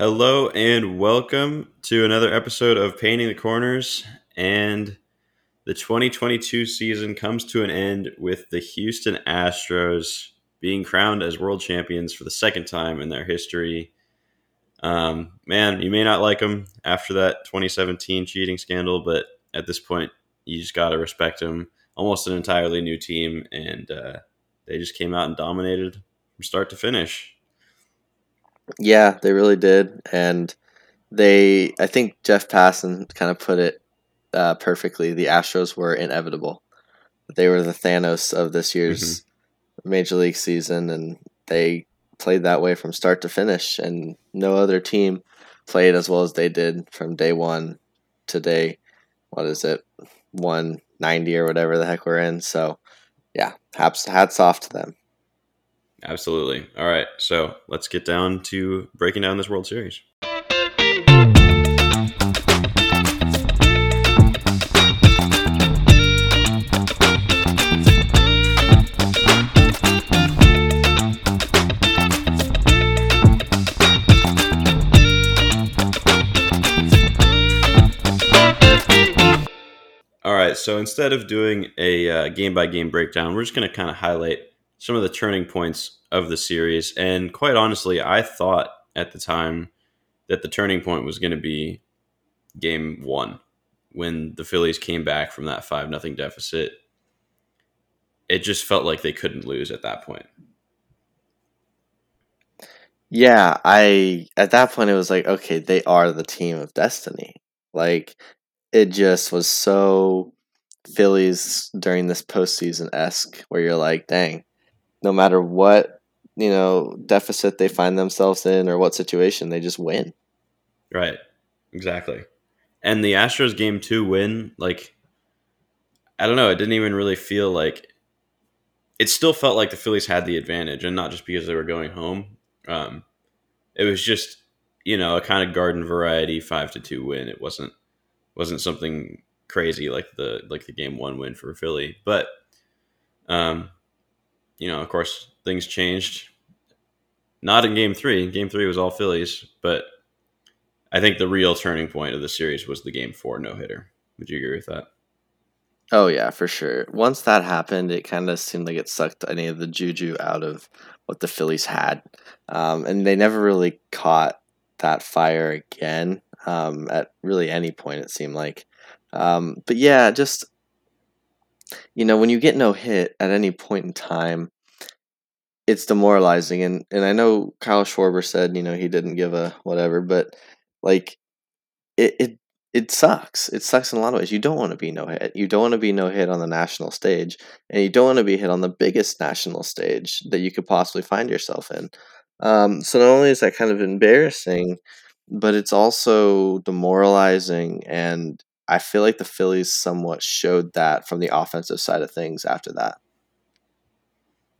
Hello and welcome to another episode of Painting the Corners. And the 2022 season comes to an end with the Houston Astros being crowned as world champions for the second time in their history. Um, man, you may not like them after that 2017 cheating scandal, but at this point, you just got to respect them. Almost an entirely new team, and uh, they just came out and dominated from start to finish. Yeah, they really did, and they. I think Jeff Passan kind of put it uh, perfectly. The Astros were inevitable. They were the Thanos of this year's mm-hmm. Major League season, and they played that way from start to finish. And no other team played as well as they did from day one to day. What is it? One ninety or whatever the heck we're in. So, yeah, hats hats off to them. Absolutely. All right. So let's get down to breaking down this World Series. All right, so instead of doing a game by game breakdown, we're just going to kind of highlight some of the turning points of the series. And quite honestly, I thought at the time that the turning point was going to be game one when the Phillies came back from that 5 nothing deficit. It just felt like they couldn't lose at that point. Yeah, I at that point it was like, okay, they are the team of destiny. Like it just was so Phillies during this postseason esque where you're like, dang, no matter what you know deficit they find themselves in or what situation, they just win. Right. Exactly. And the Astros game two win, like I don't know, it didn't even really feel like it still felt like the Phillies had the advantage, and not just because they were going home. Um, it was just you know a kind of garden variety five to two win. It wasn't wasn't something crazy like the like the game one win for Philly, but um, you know, of course, things changed. Not in game three. Game three was all Phillies, but I think the real turning point of the series was the game four no hitter. Would you agree with that? Oh yeah, for sure. Once that happened, it kind of seemed like it sucked any of the juju out of what the Phillies had, um, and they never really caught that fire again um, at really any point. It seemed like, um, but yeah, just you know, when you get no hit at any point in time, it's demoralizing. And and I know Kyle Schwarber said, you know, he didn't give a whatever, but like it it it sucks. It sucks in a lot of ways. You don't want to be no hit. You don't want to be no hit on the national stage, and you don't want to be hit on the biggest national stage that you could possibly find yourself in. Um, so not only is that kind of embarrassing, but it's also demoralizing and I feel like the Phillies somewhat showed that from the offensive side of things after that.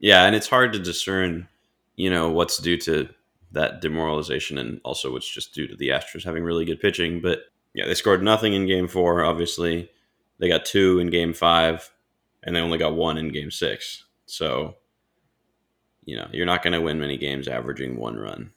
Yeah, and it's hard to discern, you know, what's due to that demoralization and also what's just due to the Astros having really good pitching. But yeah, they scored nothing in game four, obviously. They got two in game five, and they only got one in game six. So, you know, you're not going to win many games averaging one run.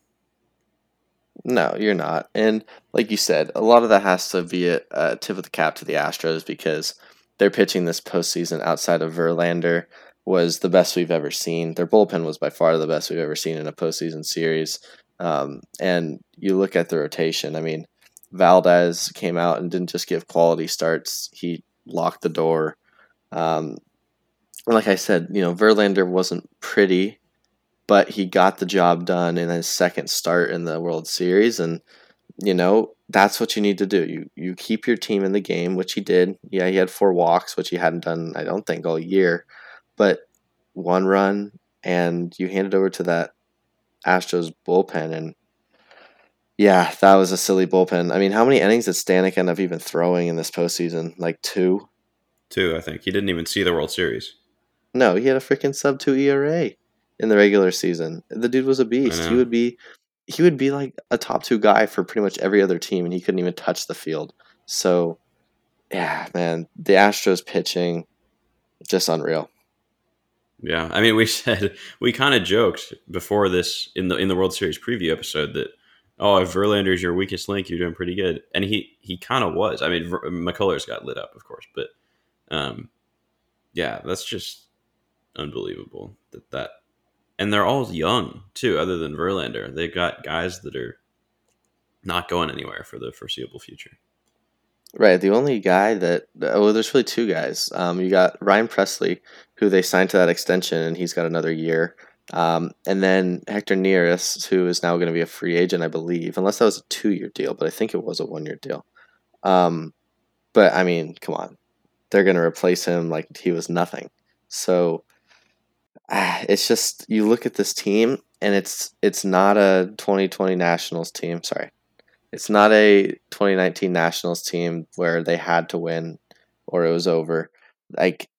No, you're not. And like you said, a lot of that has to be a, a tip of the cap to the Astros because their pitching this postseason outside of Verlander was the best we've ever seen. Their bullpen was by far the best we've ever seen in a postseason series. Um, and you look at the rotation. I mean, Valdez came out and didn't just give quality starts; he locked the door. Um, like I said, you know, Verlander wasn't pretty but he got the job done in his second start in the World Series, and you know that's what you need to do. You you keep your team in the game, which he did. Yeah, he had four walks, which he hadn't done, I don't think, all year, but one run, and you hand it over to that Astros bullpen, and yeah, that was a silly bullpen. I mean, how many innings did Stanek end up even throwing in this postseason? Like two. Two, I think. He didn't even see the World Series. No, he had a freaking sub two ERA in the regular season. The dude was a beast. He would be he would be like a top two guy for pretty much every other team, and he couldn't even touch the field. So, yeah, man, the Astros pitching just unreal. Yeah, I mean, we said we kind of joked before this in the in the World Series preview episode that oh, if Verlander's your weakest link, you're doing pretty good. And he he kind of was. I mean, Ver- McCullers got lit up, of course, but um, yeah, that's just unbelievable that that. And they're all young too, other than Verlander. They've got guys that are not going anywhere for the foreseeable future. Right. The only guy that well, there's really two guys. Um, you got Ryan Pressly, who they signed to that extension, and he's got another year. Um, and then Hector Neris, who is now going to be a free agent, I believe, unless that was a two-year deal, but I think it was a one-year deal. Um, but I mean, come on, they're going to replace him like he was nothing. So it's just you look at this team, and it's it's not a 2020 Nationals team. Sorry, it's not a 2019 Nationals team where they had to win or it was over. Like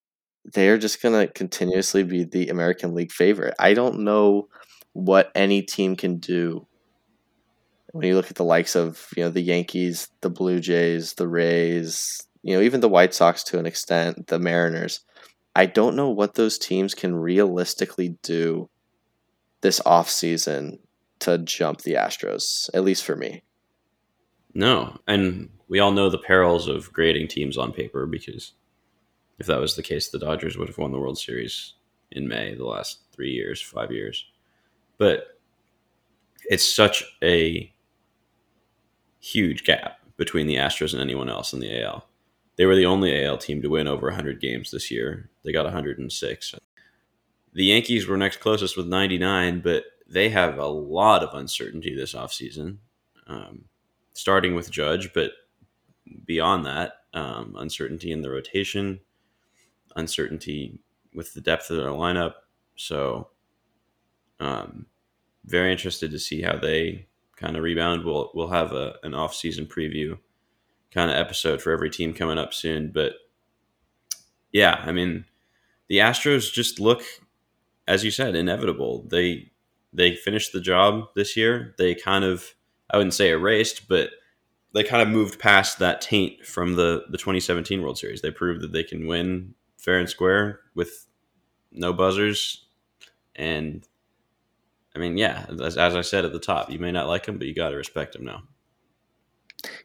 they're just going to continuously be the American League favorite. I don't know what any team can do when you look at the likes of, you know, the Yankees, the Blue Jays, the Rays, you know, even the White Sox to an extent, the Mariners. I don't know what those teams can realistically do this offseason to jump the Astros, at least for me. No, and we all know the perils of grading teams on paper because if that was the case, the Dodgers would have won the World Series in May the last three years, five years. But it's such a huge gap between the Astros and anyone else in the AL. They were the only AL team to win over 100 games this year. They got 106. The Yankees were next closest with 99, but they have a lot of uncertainty this offseason. Um, starting with Judge, but beyond that, um, uncertainty in the rotation, uncertainty with the depth of their lineup. So, um, very interested to see how they kind of rebound. We'll we'll have a, an off season preview kind of episode for every team coming up soon. But yeah, I mean, the Astros just look, as you said, inevitable. They they finished the job this year. They kind of I wouldn't say erased, but they kind of moved past that taint from the the 2017 World Series. They proved that they can win fair and square with no buzzers, and I mean, yeah, as, as I said at the top, you may not like them, but you got to respect them now.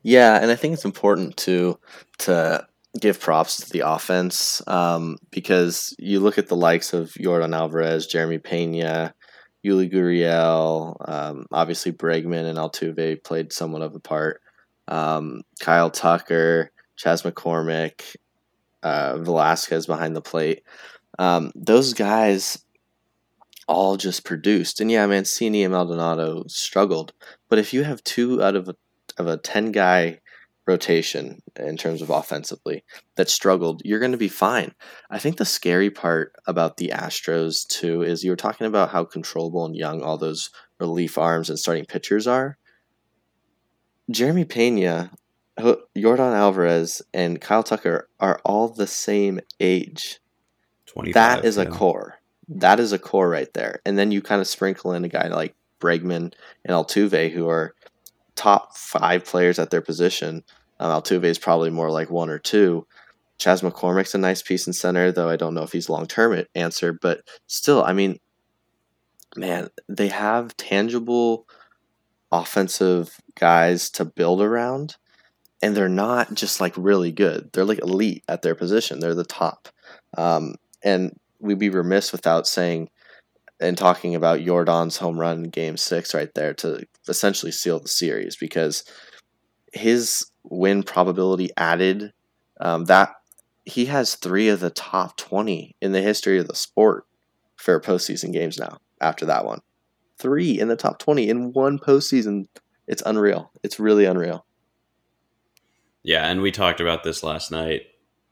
Yeah, and I think it's important to to give props to the offense um, because you look at the likes of Yordan Alvarez, Jeremy Pena, Yuli Gurriel, um, obviously Bregman and Altuve played somewhat of a part. Um, Kyle Tucker, Chas McCormick, uh, Velasquez behind the plate. Um, those guys all just produced. And yeah, Mancini and Maldonado struggled. But if you have two out of of a 10 guy rotation in terms of offensively that struggled, you're going to be fine. I think the scary part about the Astros, too, is you were talking about how controllable and young all those relief arms and starting pitchers are. Jeremy Pena, Yordan Alvarez, and Kyle Tucker are all the same age. That is yeah. a core. That is a core right there. And then you kind of sprinkle in a guy like Bregman and Altuve, who are top five players at their position um, Altuve is probably more like one or two. Chas McCormick's a nice piece in center, though I don't know if he's long term answer. But still, I mean, man, they have tangible offensive guys to build around, and they're not just like really good. They're like elite at their position. They're the top. Um, and we'd be remiss without saying and talking about Yordan's home run game six right there to essentially seal the series because his win probability added. Um, that he has three of the top twenty in the history of the sport for postseason games now. After that one, three in the top twenty in one postseason. It's unreal. It's really unreal. Yeah, and we talked about this last night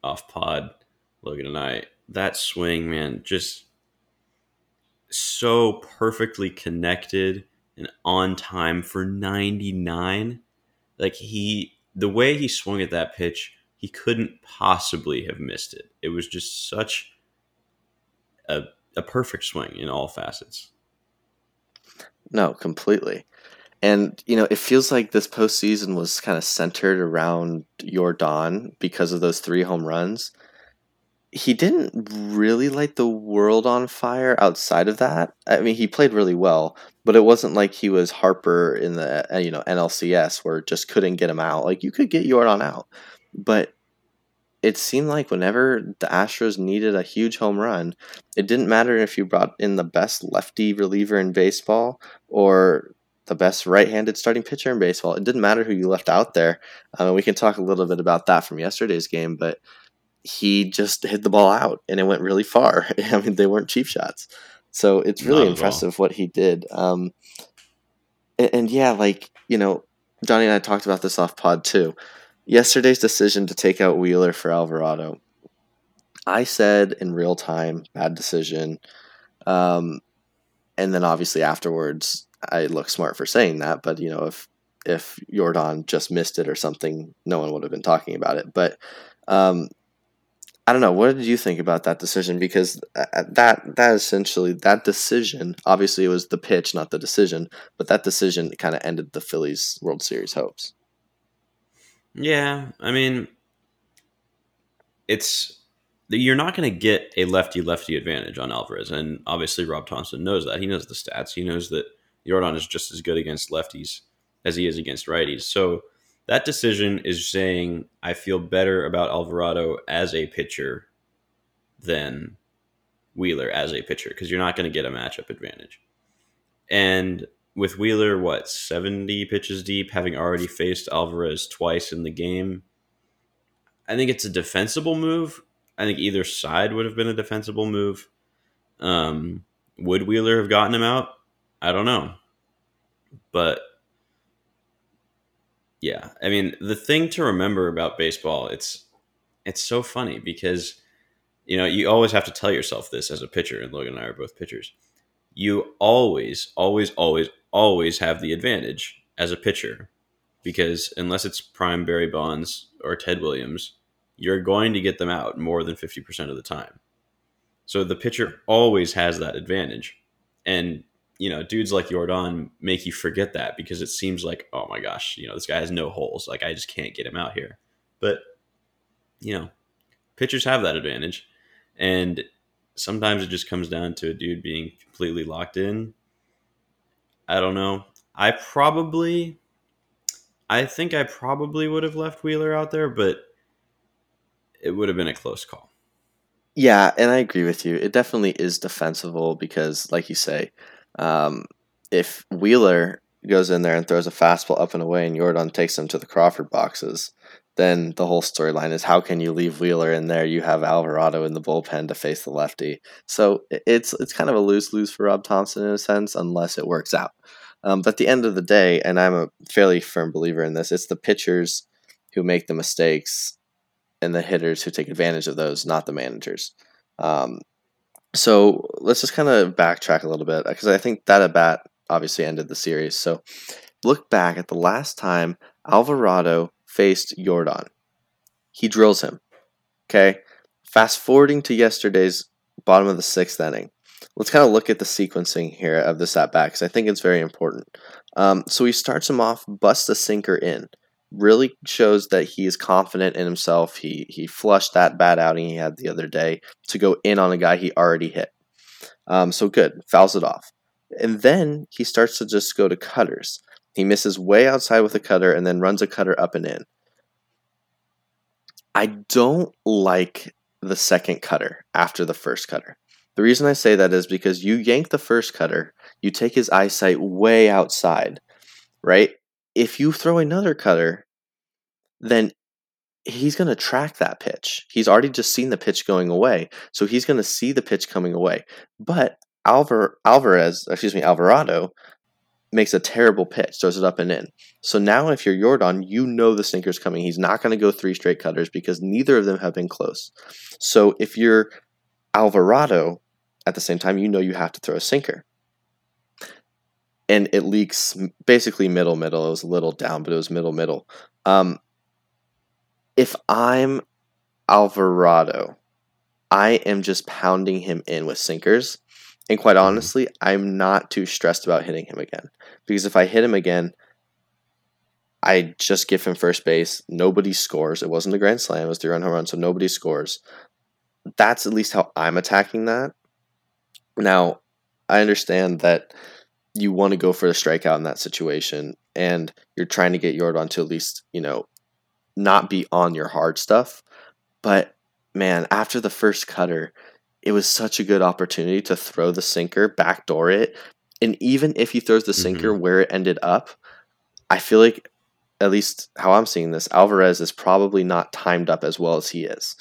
off pod, Logan and I. That swing, man, just so perfectly connected and on time for 99. Like he the way he swung at that pitch, he couldn't possibly have missed it. It was just such a, a perfect swing in all facets. No, completely. And, you know, it feels like this postseason was kind of centered around Yordan because of those three home runs. He didn't really light the world on fire outside of that. I mean, he played really well, but it wasn't like he was Harper in the uh, you know NLCS where just couldn't get him out. Like you could get Yordan out, but it seemed like whenever the Astros needed a huge home run, it didn't matter if you brought in the best lefty reliever in baseball or the best right-handed starting pitcher in baseball. It didn't matter who you left out there. Um, we can talk a little bit about that from yesterday's game, but he just hit the ball out and it went really far. I mean, they weren't cheap shots. So it's really impressive what he did. Um, and, and, yeah, like, you know, Johnny and I talked about this off pod too. Yesterday's decision to take out Wheeler for Alvarado. I said in real time, bad decision. Um, and then obviously afterwards, I look smart for saying that. But, you know, if if Yordan just missed it or something, no one would have been talking about it. But um, I don't know. What did you think about that decision? Because uh, uh, that that essentially that decision, obviously, it was the pitch, not the decision, but that decision kind of ended the Phillies World Series hopes. Yeah, I mean, it's you're not going to get a lefty lefty advantage on Alvarez, and obviously Rob Thompson knows that. He knows the stats. He knows that Yordan is just as good against lefties as he is against righties. So that decision is saying I feel better about Alvarado as a pitcher than Wheeler as a pitcher because you're not going to get a matchup advantage. And with Wheeler, what, 70 pitches deep, having already faced Alvarez twice in the game, I think it's a defensible move. I think either side would have been a defensible move. Um, would Wheeler have gotten him out? I don't know. But yeah, I mean, the thing to remember about baseball, it's it's so funny because you know, you always have to tell yourself this as a pitcher, and Logan and I are both pitchers. You always, always, always, always have the advantage as a pitcher because unless it's prime Barry Bonds or Ted Williams, you're going to get them out more than 50% of the time. So the pitcher always has that advantage. And you know, dudes like Yordan make you forget that because it seems like, oh my gosh, you know, this guy has no holes. Like I just can't get him out here. But you know, pitchers have that advantage, and sometimes it just comes down to a dude being completely locked in. I don't know. I probably, I think I probably would have left Wheeler out there, but it would have been a close call. Yeah, and I agree with you. It definitely is defensible because, like you say, um, if Wheeler goes in there and throws a fastball up and away and Yordan takes him to the Crawford boxes, then the whole storyline is how can you leave Wheeler in there? You have Alvarado in the bullpen to face the lefty. So it's it's kind of a lose lose for Rob Thompson in a sense, unless it works out. Um, but at the end of the day, and I'm a fairly firm believer in this, it's the pitchers who make the mistakes and the hitters who take advantage of those, not the managers. Um, so let's just kind of backtrack a little bit because I think that at bat obviously ended the series. So look back at the last time Alvarado faced Yordan. He drills him. Okay. Fast forwarding to yesterday's bottom of the sixth inning. Let's kind of look at the sequencing here of this at bat because I think it's very important. Um, so he starts him off, busts a sinker in. Really shows that he is confident in himself. He he flushed that bad outing he had the other day to go in on a guy he already hit. Um, so good, fouls it off. And then he starts to just go to cutters. He misses way outside with a cutter and then runs a cutter up and in. I don't like the second cutter after the first cutter. The reason I say that is because you yank the first cutter, you take his eyesight way outside, right? If you throw another cutter, then he's going to track that pitch. He's already just seen the pitch going away, so he's going to see the pitch coming away. But Alvar- Alvarez, excuse me, Alvarado makes a terrible pitch, throws it up and in. So now, if you're Yordan, you know the sinker's coming. He's not going to go three straight cutters because neither of them have been close. So if you're Alvarado, at the same time, you know you have to throw a sinker. And it leaks basically middle middle. It was a little down, but it was middle middle. Um, if I'm Alvarado, I am just pounding him in with sinkers and quite mm-hmm. honestly, I'm not too stressed about hitting him again. Because if I hit him again, I just give him first base. Nobody scores. It wasn't a grand slam, it was three run home run, so nobody scores. that's at least how I'm attacking that. Now, I understand that you want to go for a strikeout in that situation, and you're trying to get Yordan to at least, you know, not be on your hard stuff. But man, after the first cutter, it was such a good opportunity to throw the sinker, backdoor it. And even if he throws the sinker mm-hmm. where it ended up, I feel like, at least how I'm seeing this, Alvarez is probably not timed up as well as he is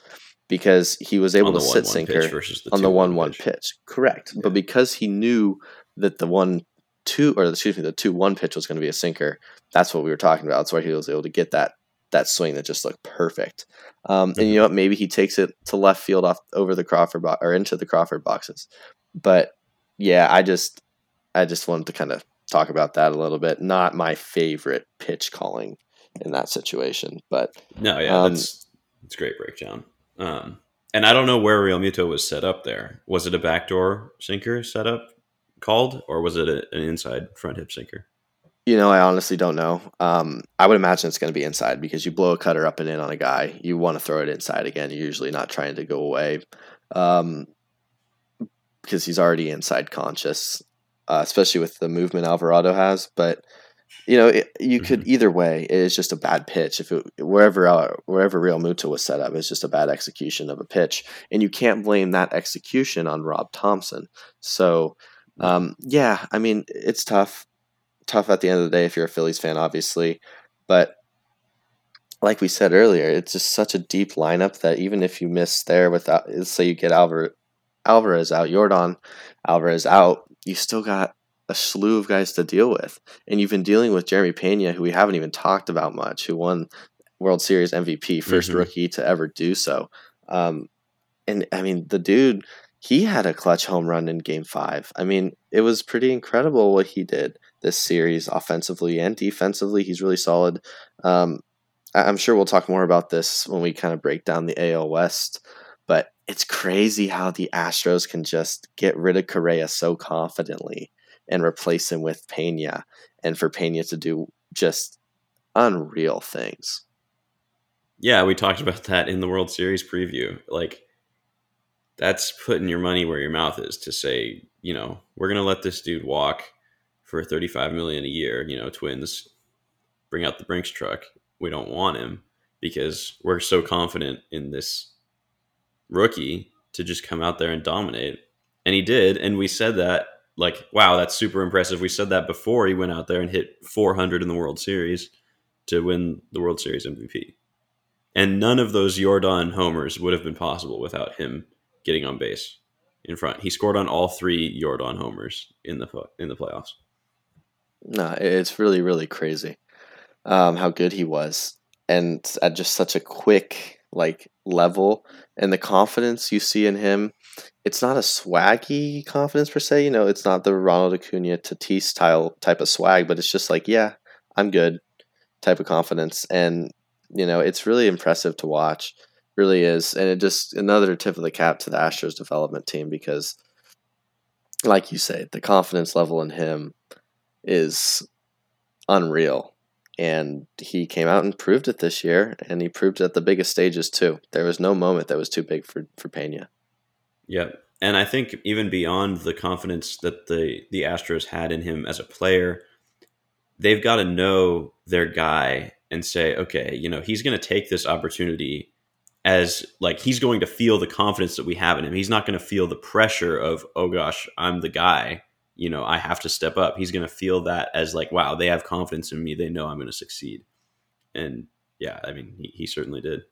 because he was able to sit sinker on the one one pitch. pitch. Correct. Yeah. But because he knew that the one two or excuse me, the two one pitch was going to be a sinker, that's what we were talking about. That's why he was able to get that that swing that just looked perfect. Um, mm-hmm. And you know what? Maybe he takes it to left field off over the Crawford bo- or into the Crawford boxes. But yeah, I just I just wanted to kind of talk about that a little bit. Not my favorite pitch calling in that situation, but no, yeah, um, that's it's great breakdown. Um, and I don't know where Realmuto was set up there. Was it a backdoor sinker setup called, or was it a, an inside front hip sinker? You know, I honestly don't know. Um, I would imagine it's going to be inside because you blow a cutter up and in on a guy, you want to throw it inside again. You're usually not trying to go away um, because he's already inside conscious, uh, especially with the movement Alvarado has. But you know, it, you could mm-hmm. either way. It is just a bad pitch. If it, wherever uh, wherever Realmuto was set up, it's just a bad execution of a pitch, and you can't blame that execution on Rob Thompson. So, um, yeah, I mean, it's tough tough at the end of the day if you're a Phillies fan, obviously. But like we said earlier, it's just such a deep lineup that even if you miss there without, let's say you get Alvar- Alvarez out, Yordan Alvarez out, you still got a slew of guys to deal with. And you've been dealing with Jeremy Pena, who we haven't even talked about much, who won World Series MVP, 1st mm-hmm. rookie to ever do so. Um, and I mean, the dude, he had a clutch home run in game five. I mean, it was pretty incredible what he did this series offensively and defensively. He's really solid. Um, I'm sure we'll talk more about this when we kind of break down the AL West, but it's crazy how the Astros can just get rid of Correa so confidently and replace him with Pena, and for Pena to do just unreal things. Yeah, we talked about that in the World Series preview. Like, that's putting your money where your mouth is to say, you know, we're going to let this dude walk for 35 million a year, you know, twins bring out the Brinks truck. We don't want him because we're so confident in this rookie to just come out there and dominate. And he did. And we said that, like, wow, that's super impressive. We said that before he went out there and hit 400 in the World Series to win the World Series MVP. And none of those Yordan homers would have been possible without him getting on base in front. He scored on all three Yordan homers in the in the playoffs. No, it's really, really crazy um, how good he was. And at just such a quick like level and the confidence you see in him it's not a swaggy confidence per se you know it's not the ronald acuna tatis style type of swag but it's just like yeah i'm good type of confidence and you know it's really impressive to watch really is and it just another tip of the cap to the astros development team because like you say the confidence level in him is unreal. And he came out and proved it this year, and he proved it at the biggest stages too. There was no moment that was too big for, for Pena. Yeah. And I think even beyond the confidence that the, the Astros had in him as a player, they've got to know their guy and say, okay, you know, he's going to take this opportunity as like he's going to feel the confidence that we have in him. He's not going to feel the pressure of, oh gosh, I'm the guy you know, I have to step up. He's going to feel that as like, wow, they have confidence in me. They know I'm going to succeed. And yeah, I mean, he, he certainly did.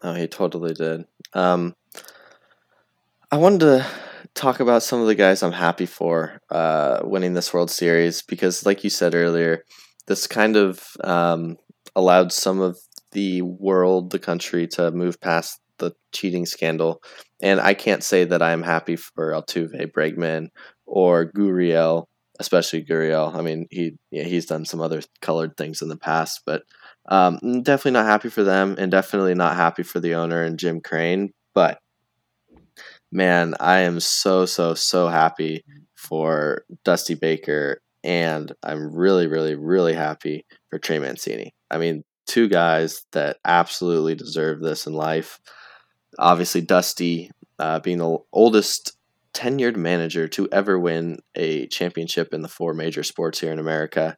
Oh, he totally did. Um, I wanted to talk about some of the guys I'm happy for uh, winning this World Series because, like you said earlier, this kind of um, allowed some of the world, the country, to move past the cheating scandal. And I can't say that I'm happy for Altuve, Bregman, or Gurriel, especially Gurriel. I mean, he yeah, he's done some other colored things in the past, but um, definitely not happy for them, and definitely not happy for the owner and Jim Crane. But man, I am so so so happy for Dusty Baker, and I'm really really really happy for Trey Mancini. I mean, two guys that absolutely deserve this in life. obviously, Dusty uh, being the oldest tenured manager to ever win a championship in the four major sports here in America.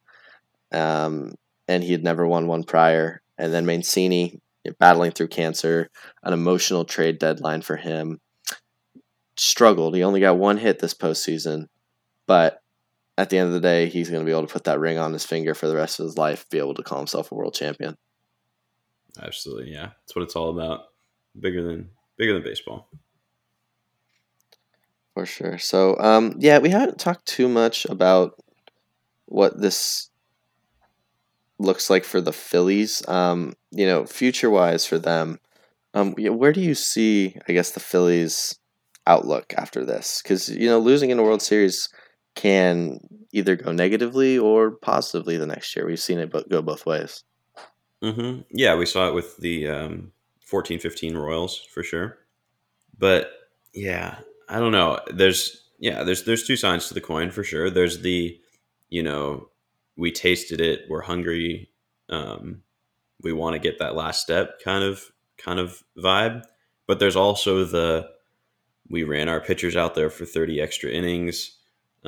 Um, and he had never won one prior. And then Mancini battling through cancer, an emotional trade deadline for him. Struggled. He only got one hit this postseason, but at the end of the day, he's going to be able to put that ring on his finger for the rest of his life, be able to call himself a world champion. Absolutely, yeah. That's what it's all about. Bigger than bigger than baseball. For sure. So, um, yeah, we haven't talked too much about what this looks like for the Phillies. Um, you know, future wise for them, um, where do you see, I guess, the Phillies' outlook after this? Because you know, losing in a World Series can either go negatively or positively the next year. We've seen it go both ways. Mm-hmm. Yeah, we saw it with the um, 14-15 Royals for sure. But yeah, I don't know. There's yeah, there's there's two sides to the coin for sure. There's the you know we tasted it, we're hungry, um, we want to get that last step kind of kind of vibe. But there's also the we ran our pitchers out there for 30 extra innings.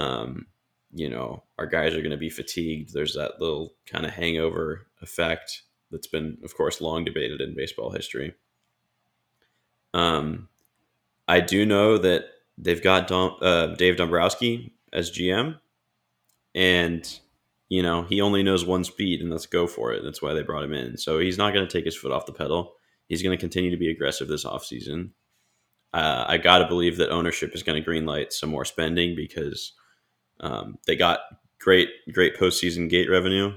Um, you know, our guys are going to be fatigued. There's that little kind of hangover effect that's been, of course, long debated in baseball history. Um, I do know that they've got Dom, uh, Dave Dombrowski as GM, and you know, he only knows one speed and let's go for it. That's why they brought him in. So he's not going to take his foot off the pedal. He's going to continue to be aggressive this offseason. Uh, I got to believe that ownership is going to greenlight some more spending because um, they got great, great postseason gate revenue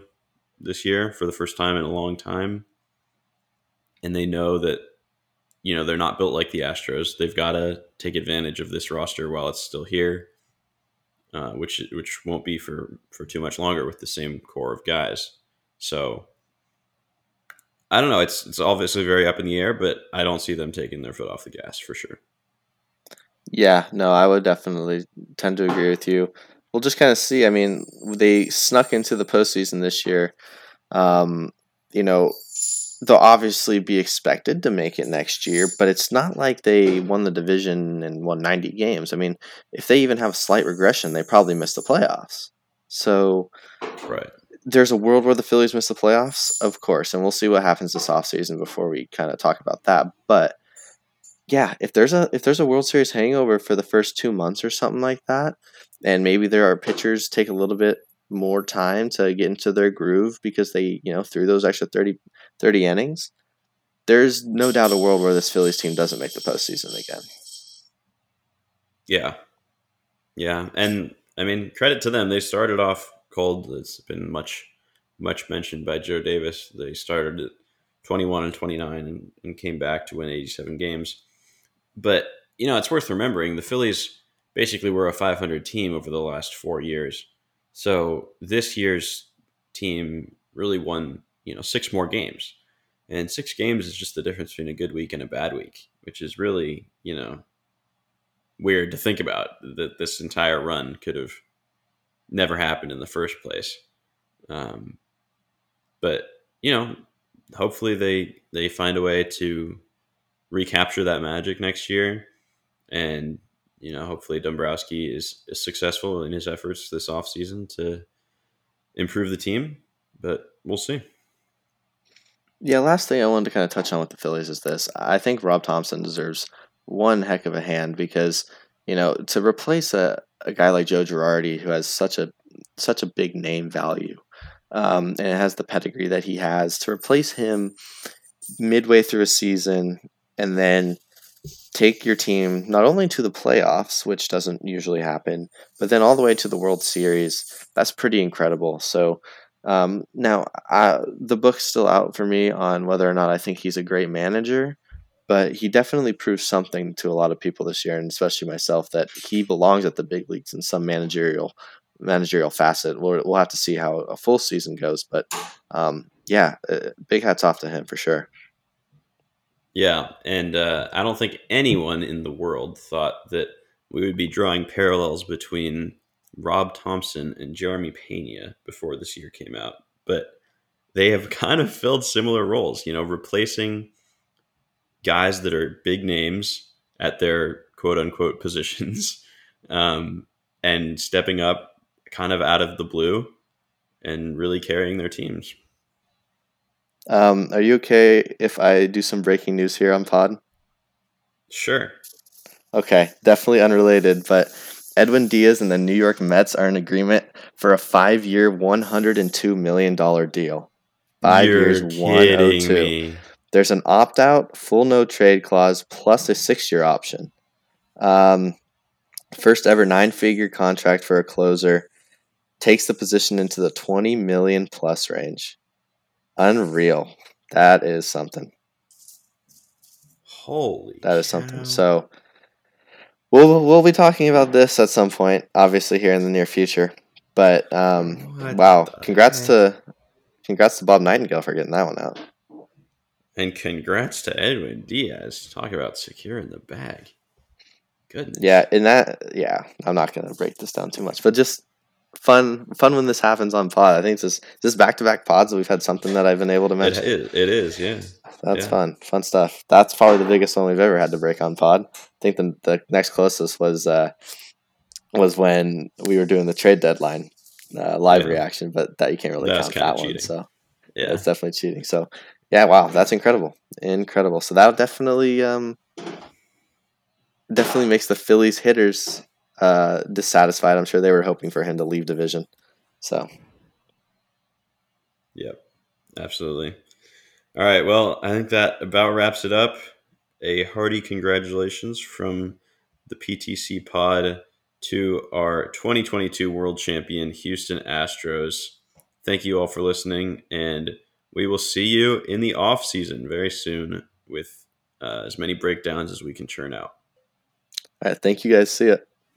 this year for the first time in a long time. And they know that, you know, they're not built like the Astros. They've got to take advantage of this roster while it's still here uh, which which won't be for for too much longer with the same core of guys. So I don't know. It's it's obviously very up in the air, but I don't see them taking their foot off the gas for sure. Yeah, no, I would definitely tend to agree with you. We'll just kind of see. I mean, they snuck into the postseason this year. Um, you know, they'll obviously be expected to make it next year, but it's not like they won the division and won 90 games. I mean, if they even have a slight regression, they probably miss the playoffs. So, right. There's a world where the Phillies miss the playoffs, of course, and we'll see what happens this offseason before we kind of talk about that. But yeah, if there's a if there's a World Series hangover for the first 2 months or something like that, and maybe there are pitchers take a little bit more time to get into their groove because they, you know, threw those extra 30, 30 innings, there's no doubt a world where this Phillies team doesn't make the postseason again. Yeah. Yeah. And I mean, credit to them. They started off cold. It's been much, much mentioned by Joe Davis. They started at 21 and 29 and, and came back to win 87 games. But, you know, it's worth remembering the Phillies basically were a 500 team over the last four years. So this year's team really won, you know, six more games. And six games is just the difference between a good week and a bad week, which is really, you know, weird to think about that this entire run could have never happened in the first place. Um, but you know, hopefully they they find a way to recapture that magic next year and you know, hopefully Dombrowski is, is successful in his efforts this offseason to improve the team, but we'll see. Yeah, last thing I wanted to kind of touch on with the Phillies is this. I think Rob Thompson deserves one heck of a hand because, you know, to replace a, a guy like Joe Girardi who has such a such a big name value um, and it has the pedigree that he has, to replace him midway through a season and then take your team not only to the playoffs, which doesn't usually happen, but then all the way to the World Series. That's pretty incredible. So um, now I, the book's still out for me on whether or not I think he's a great manager, but he definitely proved something to a lot of people this year, and especially myself, that he belongs at the big leagues in some managerial managerial facet. We'll, we'll have to see how a full season goes, but um, yeah, uh, big hats off to him for sure. Yeah, and uh, I don't think anyone in the world thought that we would be drawing parallels between Rob Thompson and Jeremy Pena before this year came out, but they have kind of filled similar roles. You know, replacing guys that are big names at their quote unquote positions um, and stepping up kind of out of the blue and really carrying their teams. Um, are you okay if I do some breaking news here on Pod? Sure. Okay, definitely unrelated, but Edwin Diaz and the New York Mets are in agreement for a hundred and two million dollar deal. 5 You're years, one hundred kidding me. There's an opt-out, full no trade clause plus a six-year option. Um, first ever nine-figure contract for a closer takes the position into the twenty million plus range. Unreal. That is something. Holy. That is cow. something. So we'll we'll be talking about this at some point, obviously here in the near future. But um, What wow, congrats heck? to congrats to Bob Nightingale for getting that one out. And congrats to Edwin Diaz. To talk about securing the bag. Goodness. Yeah, and that yeah, I'm not gonna break this down too much, but just fun fun when this happens on pod. I think it's just just back to back pods that we've had something that I've been able to It mention. is, it is, yeah. That's yeah. fun, fun stuff. That's probably the biggest one we've ever had to break on pod. I think the the next closest was uh was when we were doing the trade deadline uh, live Yeah. reaction, but that you can't really That's count that one. So Yeah. that's definitely cheating. So yeah, wow, that's incredible, incredible. So that definitely um definitely makes the Phillies hitters uh dissatisfied. I'm sure they were hoping for him to leave division. So Yep, absolutely. All right, well, I think that about wraps it up. A hearty congratulations from the PTC pod to our 2022 world champion, Houston Astros. Thank you all for listening, and we will see you in the off season very soon with uh, as many breakdowns as we can churn out. all right, thank you guys. See ya.